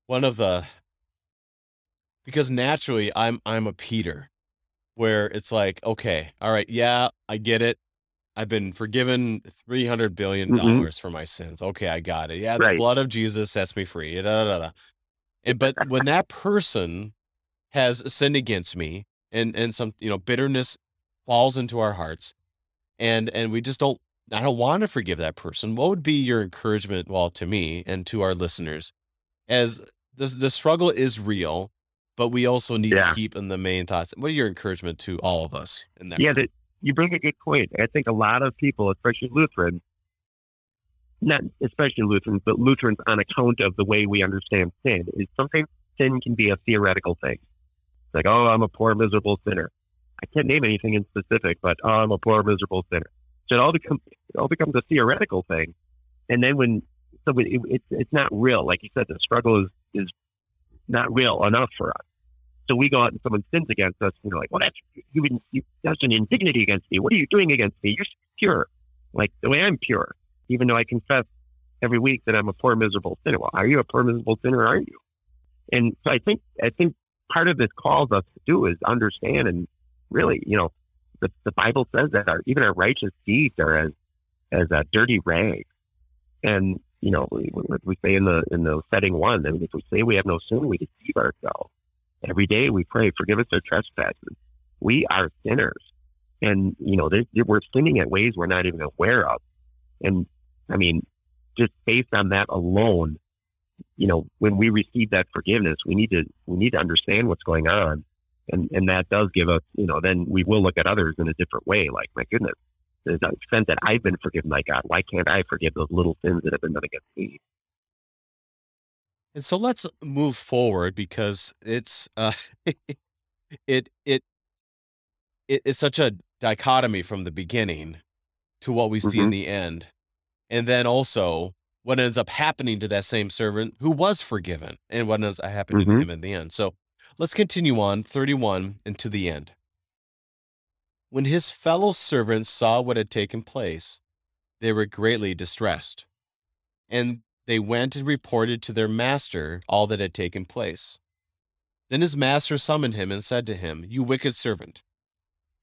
one of the because naturally I'm I'm a Peter where it's like, okay, all right, yeah, I get it. I've been forgiven mm-hmm. three hundred billion dollars for my sins. Okay, I got it. Yeah, the blood of Jesus sets me free. Da, da, da, da. And, but when that person has sinned against me, and and some you know bitterness falls into our hearts, and and we just don't. I don't want to forgive that person. What would be your encouragement, well, to me and to our listeners, as the the struggle is real, but we also need Yeah. to keep in the main thoughts. What are your encouragement to all of us in that? Yeah, that you bring a good point. I think a lot of people, especially Lutherans, not especially Lutherans, but Lutherans on account of the way we understand sin, is sometimes sin can be a theoretical thing. It's like, oh, I'm a poor, miserable sinner. I can't name anything in specific, but oh, I'm a poor, miserable sinner. So it all becomes it all becomes a theoretical thing, and then when so it, it, it's not real. Like you said, the struggle is is not real enough for us. So we go out and someone sins against us, and we're like, well, that's you, you that's an indignity against me. What are you doing against me? You're pure, like the way I'm pure, even though I confess every week that I'm a poor, miserable sinner. Well, are you a poor, miserable sinner? Aren't you? And so I think I think part of this calls us to do is understand and really, you know, the, the Bible says that our even our righteous deeds are as as a dirty rag, and you know, we, we say in the in the setting one, I mean, if we say we have no sin, we deceive ourselves. Every day we pray, forgive us our trespasses. We are sinners, and you know, they, they, we're sinning at ways we're not even aware of. And I mean, just based on that alone, you know, when we receive that forgiveness, we need to we need to understand what's going on, and and that does give us, you know, then we will look at others in a different way. Like, my goodness, to the extent that I've been forgiven by God, why can't I forgive those little sins that have been done against me? And so let's move forward because it's uh it it it is such a dichotomy from the beginning to what we see in Mhm. the end. And then also what ends up happening to that same servant who was forgiven and what ends up happening to Mhm. him in the end. So let's continue on 31 and to the end. When his fellow servants saw what had taken place, they were greatly distressed. And they went and reported to their master all that had taken place. Then his master summoned him and said to him, You wicked servant,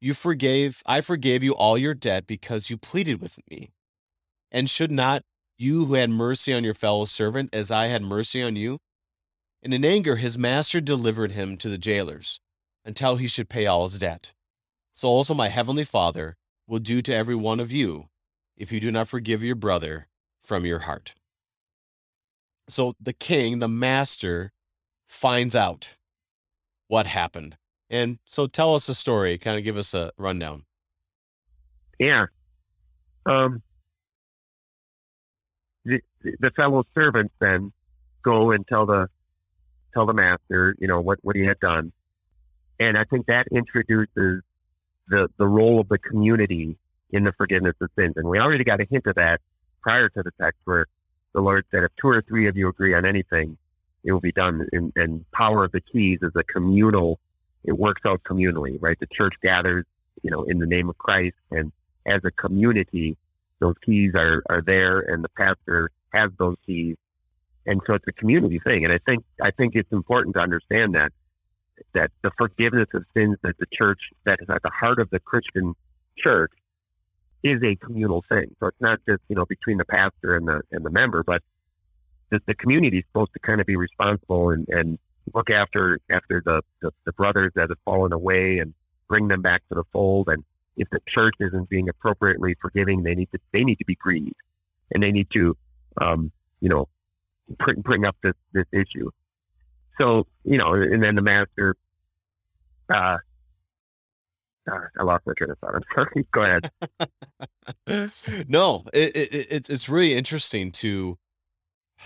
you forgave, I forgave you all your debt because you pleaded with me. And should not you who had mercy on your fellow servant as I had mercy on you? And in anger, his master delivered him to the jailers until he should pay all his debt. So also my heavenly Father will do to every one of you if you do not forgive your brother from your heart. So the king, the master, finds out what happened. And so tell us a story, kind of give us a rundown. Yeah. Um, the, the fellow servants then go and tell the tell the master, you know, what, what he had done. And I think that introduces the, the role of the community in the forgiveness of sins. And we already got a hint of that prior to the text where the Lord said, if two or three of you agree on anything, it will be done. And, and power of the keys is a communal, it works out communally, right? The church gathers, you know, in the name of Christ. And as a community, those keys are, are there and the pastor has those keys. And so it's a community thing. And I think, I think it's important to understand that, that the forgiveness of sins that the church, that is at the heart of the Christian church is a communal thing. So it's not just, you know, between the pastor and the, and the member, but the, the community is supposed to kind of be responsible and, and look after, after the, the, the brothers that have fallen away and bring them back to the fold. And if the church isn't being appropriately forgiving, they need to, they need to be grieved and they need to, um, you know, bring, bring up this, this issue. So, you know, and then the master, uh, uh, I lost my train of thought. I'm sorry. Go ahead. no, it, it, it's really interesting to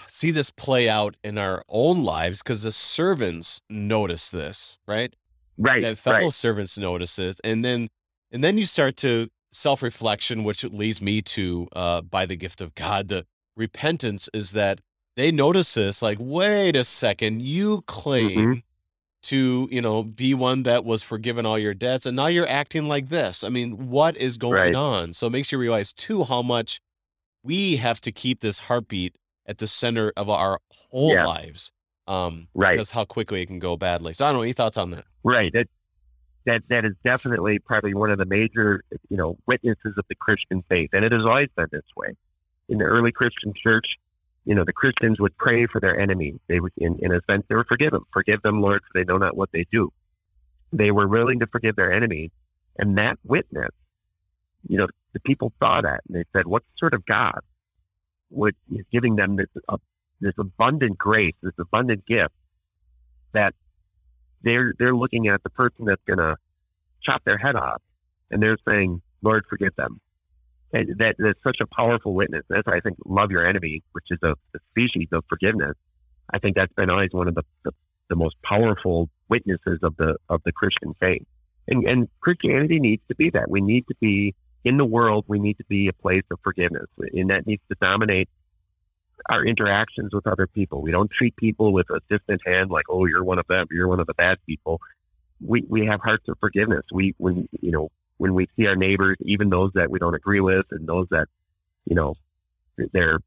see this play out in our own lives because the servants notice this, right? Right. That fellow right. servants notice it, and then and then you start to self reflection, which leads me to uh, by the gift of God, the repentance is that they notice this, like, wait a second, you claim. Mm-hmm. To you know, be one that was forgiven all your debts, and now you're acting like this. I mean, what is going Right. on? So it makes you realize too how much we have to keep this heartbeat at the center of our whole Yeah. lives. Um, Right. Because how quickly it can go badly. So I don't know. Any thoughts on that? Right. That that that is definitely probably one of the major, you know, witnesses of the Christian faith, and it has always been this way. In the early Christian church, you know, the Christians would pray for their enemies. They would, in, in a sense, they were forgive them, forgive them, Lord, for they know not what they do. They were willing to forgive their enemies, and that witness, you know, the people saw that and they said, "What sort of God would is giving them this uh, this abundant grace, this abundant gift that they're they're looking at the person that's going to chop their head off, and they're saying, "Lord, forgive them." And that that's such a powerful witness. That's why I think love your enemy, which is a, a species of forgiveness. I think that's been always one of the, the, the most powerful witnesses of the of the Christian faith. And and Christianity needs to be that. We need to be in the world. We need to be a place of forgiveness, and that needs to dominate our interactions with other people. We don't treat people with a distant hand like, oh, you're one of them, you're one of the bad people. We we have hearts of forgiveness. We when you know when we see our neighbors, even those that we don't agree with, and those that you know they're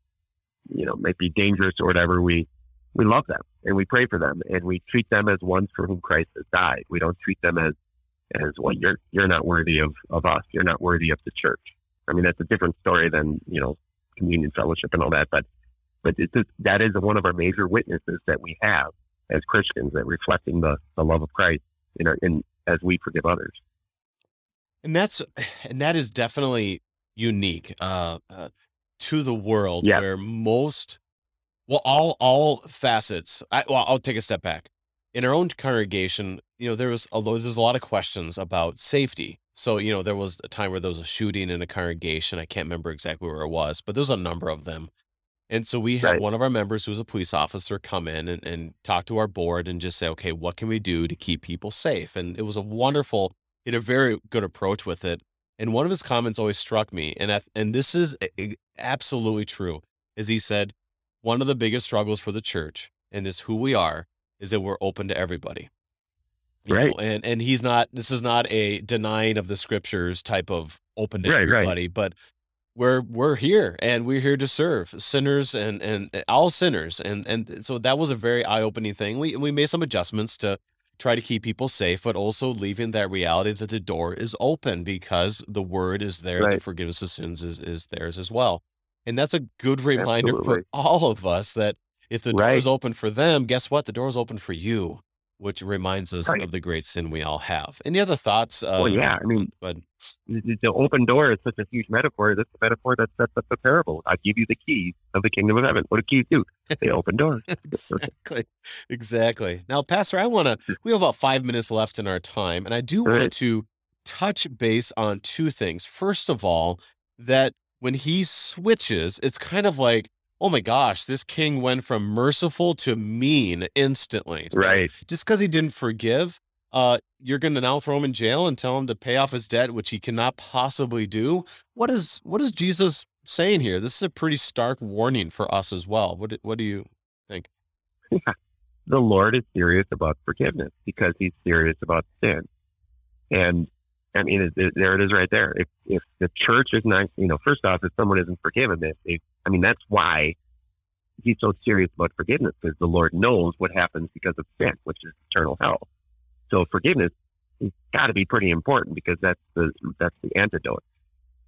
you know might be dangerous or whatever, we we love them and we pray for them and we treat them as ones for whom Christ has died. We don't treat them as as well. You're you're not worthy of of us. You're not worthy of the church. I mean, that's a different story than you know communion fellowship and all that, but but it's just, that is one of our major witnesses that we have as Christians that reflecting the, the love of Christ in our, in as we forgive others. And that's and that is definitely unique uh, uh, to the world Yeah. where most well all all facets I, well I'll take a step back. In our own congregation you know there was a lo- there's a lot of questions about safety. So you know there was a time where there was a shooting in a congregation. I can't remember exactly where it was but there was a number of them. And so we had Right. one of our members who was a police officer come in and, and talk to our board and just say okay what can we do to keep people safe? And it was a wonderful he had a very good approach with it. And one of his comments always struck me, and I, and this is absolutely true, is he said one of the biggest struggles for the church and is who we are is that we're open to everybody. Right. know, and and he's not. This is not a denying of the scriptures type of open to Right, right. everybody, but we're we're here and we're here to serve sinners and and eh, all sinners and and so that was a very eye opening thing. We we made some adjustments to try to keep people safe, but also leaving that reality that the door is open because the word is there, the forgiveness of sins is, is theirs as well. And that's a good reminder Absolutely. for all of us that if the door Right. is open for them, guess what? The door is open for you, which reminds us Right. of the great sin we all have. Any other thoughts? Uh, well, yeah, I mean, But the, the open door is such a huge metaphor. That's a metaphor that sets up the parable. I give you the keys of the kingdom of heaven. What do keys do? They open doors. exactly, exactly. Now, Pastor, I want to. We have about five minutes left in our time, and I do want Right. to touch base on two things. First of all, that when he switches, it's kind of like, oh my gosh, this king went from merciful to mean instantly. So Right. Just because he didn't forgive, uh, you're going to now throw him in jail and tell him to pay off his debt, which he cannot possibly do. What is what is Jesus saying here? This is a pretty stark warning for us as well. What what do you think? the Lord is serious about forgiveness because He's serious about sin. And I mean, it, it- there it is right there. If if the church is not, you know, first off, if someone isn't forgiven, they, I mean, that's why He's so serious about forgiveness because the Lord knows what happens because of sin, which is eternal hell. So forgiveness has got to be pretty important because that's the that's the antidote.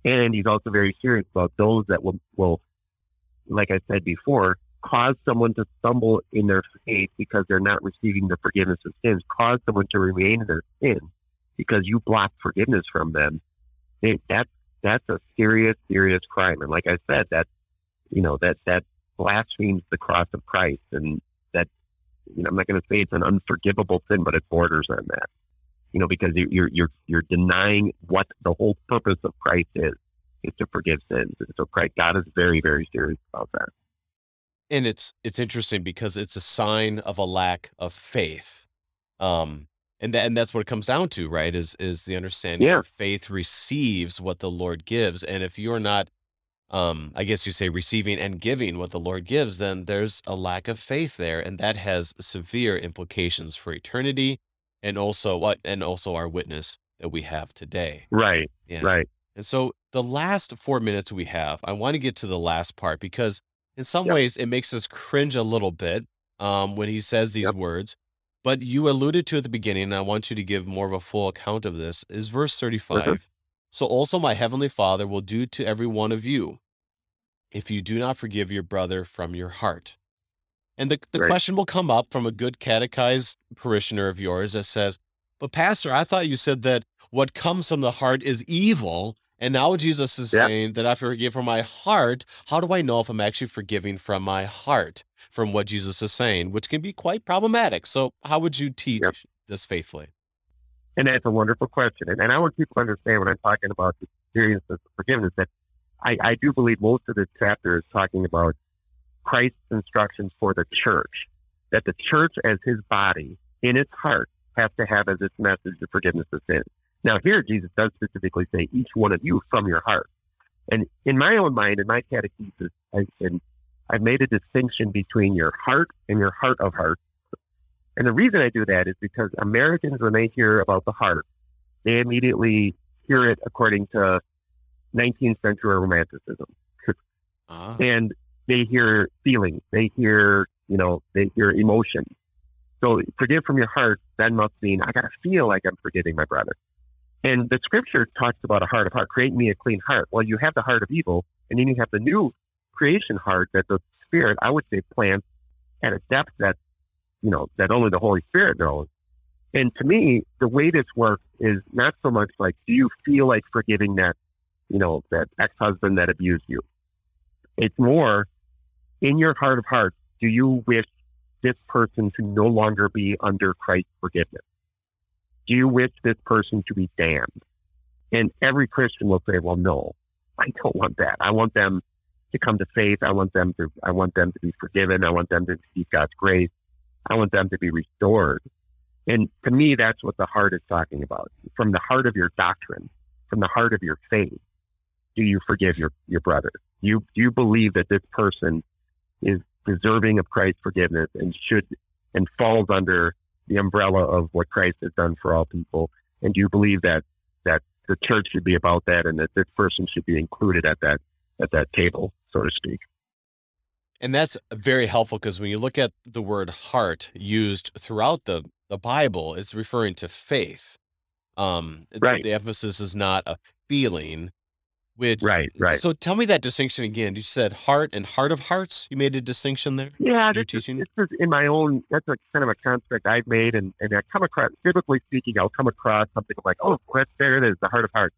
And He's also very serious about those that will will, like I said before, cause someone to stumble in their faith because they're not receiving the forgiveness of sins, cause someone to remain in their sin because you block forgiveness from them, they, that's that's a serious, serious crime. And like I said, that you know that that blasphemes the cross of Christ, and that you know I'm not going to say it's an unforgivable sin, but it borders on that. You know, because you- you're you're you're denying what the whole purpose of Christ is is to forgive sins. And so Christ, God is very, very serious about that. and it's it's interesting because it's a sign of a lack of faith um and that and that's what it comes down to right is is the understanding Yeah. faith receives what the lord gives and if you're not um i guess you say receiving and giving what the lord gives then there's a lack of faith there and that has severe implications for eternity and also what and also our witness that we have today Right, yeah right. and so the last four minutes we have, I want to get to the last part because in some Yep. ways it makes us cringe a little bit um, when he says these Yep. words. But you alluded to at the beginning, and I want you to give more of a full account of this, is verse 35. So also my heavenly Father will do to every one of you if you do not forgive your brother from your heart. And the, the Right. question will come up from a good catechized parishioner of yours that says, But Pastor, I thought you said that what comes from the heart is evil. And now Jesus is Yeah. saying that I forgive from my heart. How do I know if I'm actually forgiving from my heart from what Jesus is saying, which can be quite problematic? So, how would you teach Yep. this faithfully? And that's a wonderful question. And, and I want people to understand when I'm talking about the experience of forgiveness that I, I do believe most of this chapter is talking about Christ's instructions for the church, that the church as his body in its heart has to have as its message the forgiveness of sins. Now, here Jesus does specifically say, each one of you from your heart. And in my own mind, in my catechesis, I, and I've made a distinction between your heart and your heart of hearts. And the reason I do that is because Americans, when they hear about the heart, they immediately hear it according to 19th century romanticism. Ah, And they hear feelings, they hear, you know, they hear emotion. So forgive from your heart, that must mean I got to feel like I'm forgiving my brother. And the scripture talks about a heart of heart, create me a clean heart. Well, you have the heart of evil, and then you have the new creation heart that the Spirit, I would say, plants at a depth that, you know, that only the Holy Spirit knows. And to me, the way this works is not so much like, do you feel like forgiving that, you know, that ex-husband that abused you? It's more in your heart of hearts, do you wish this person to no longer be under Christ's forgiveness? Do you wish this person to be damned? And every Christian will say, well, no, I don't want that. I want them to come to faith. I want them to, I want them to be forgiven. I want them to receive God's grace. I want them to be restored. And to me, that's what the heart is talking about. From the heart of your doctrine, from the heart of your faith, do you forgive your, your brother? You, do you believe that this person is deserving of Christ's forgiveness and should and falls under the umbrella of what Christ has done for all people? And do you believe that that the church should be about that and that this person should be included at that at that table, so to speak? And that's very helpful because when you look at the word heart used throughout the, the Bible, it's referring to faith. Um, Right. The emphasis is not a feeling, which Right, right. So tell me that distinction again. You said heart and heart of hearts. You made a distinction there. Yeah, You're this is, teaching? this is in my own. That's a kind of a construct I've made, and and I come across, biblically speaking, I'll come across something like, oh, that's there it is, the heart of hearts.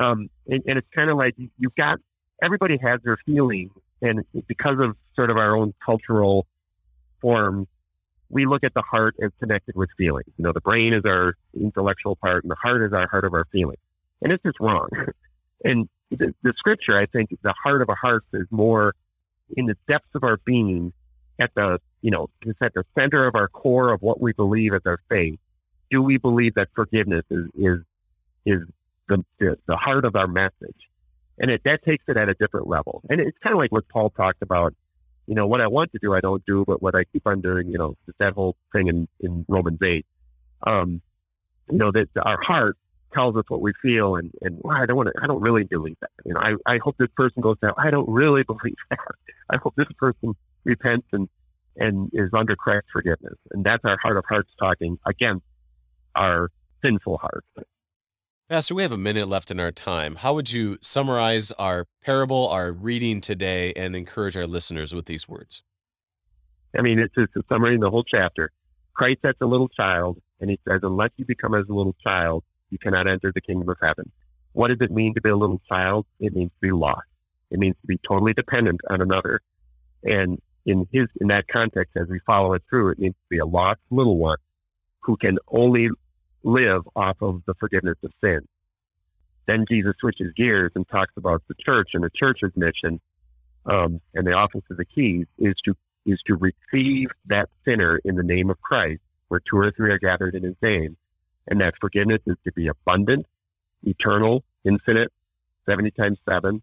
Um, and, and it's kind of like you- you've got everybody has their feelings, and because of sort of our own cultural forms, we look at the heart as connected with feelings. You know, the brain is our intellectual part, and the heart is our heart of our feelings, and it's just wrong. and the, the scripture, I think, the heart of a heart is more in the depths of our being, at the you know, it's at the center of our core of what we believe as our faith. Do we believe that forgiveness is is is the the, the heart of our message? And it, that takes it at a different level. And it's kind of like what Paul talked about. You know, what I want to do, I don't do, but what I keep on doing, you know, that whole thing in, in Romans 8. Um, you know, that our heart tells us what we feel and, and well, I don't want to, I don't really believe that. You know, I, I hope this person goes down. I don't really believe that. I hope this person repents and, and is under Christ's forgiveness. And that's our heart of hearts talking against our sinful heart. Pastor, we have a minute left in our time. How would you summarize our parable, our reading today, and encourage our listeners with these words? I mean, it's just a summary in the whole chapter. Christ as a little child, and he says, unless you become as a little child, you cannot enter the kingdom of heaven. What does it mean to be a little child? It means to be lost. It means to be totally dependent on another. And in his in that context, as we follow it through, it means to be a lost little one who can only live off of the forgiveness of sin. Then Jesus switches gears and talks about the church and the church's mission, um, and the office of the keys is to is to receive that sinner in the name of Christ, where two or three are gathered in His name, and that forgiveness is to be abundant, eternal, infinite, seventy times seven,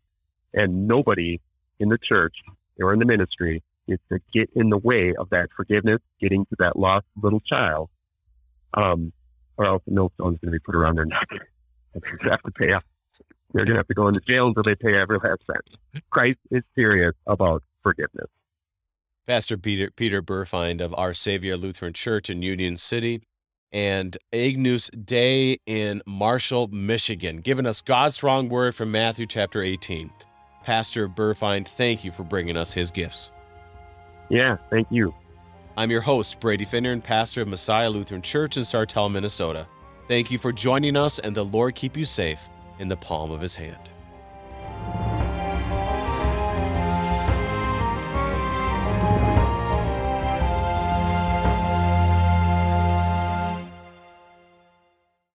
and nobody in the church or in the ministry is to get in the way of that forgiveness, getting to that lost little child. Um, or else no millstone's going to be put around their neck. They're going to have to pay up. They're going to have to go into jail until they pay every last cent. Christ is serious about forgiveness. Pastor Peter, Peter Burfeind of Our Savior Lutheran Church in Union City and Agnus Dei in Marshall, Michigan, giving us God's strong word from Matthew chapter 18. Pastor Burfeind, thank you for bringing us his gifts. Yeah, thank you. I'm your host, Brady Finnern, and pastor of Messiah Lutheran Church in Sartell, Minnesota. Thank you for joining us, and the Lord keep you safe in the palm of his hand.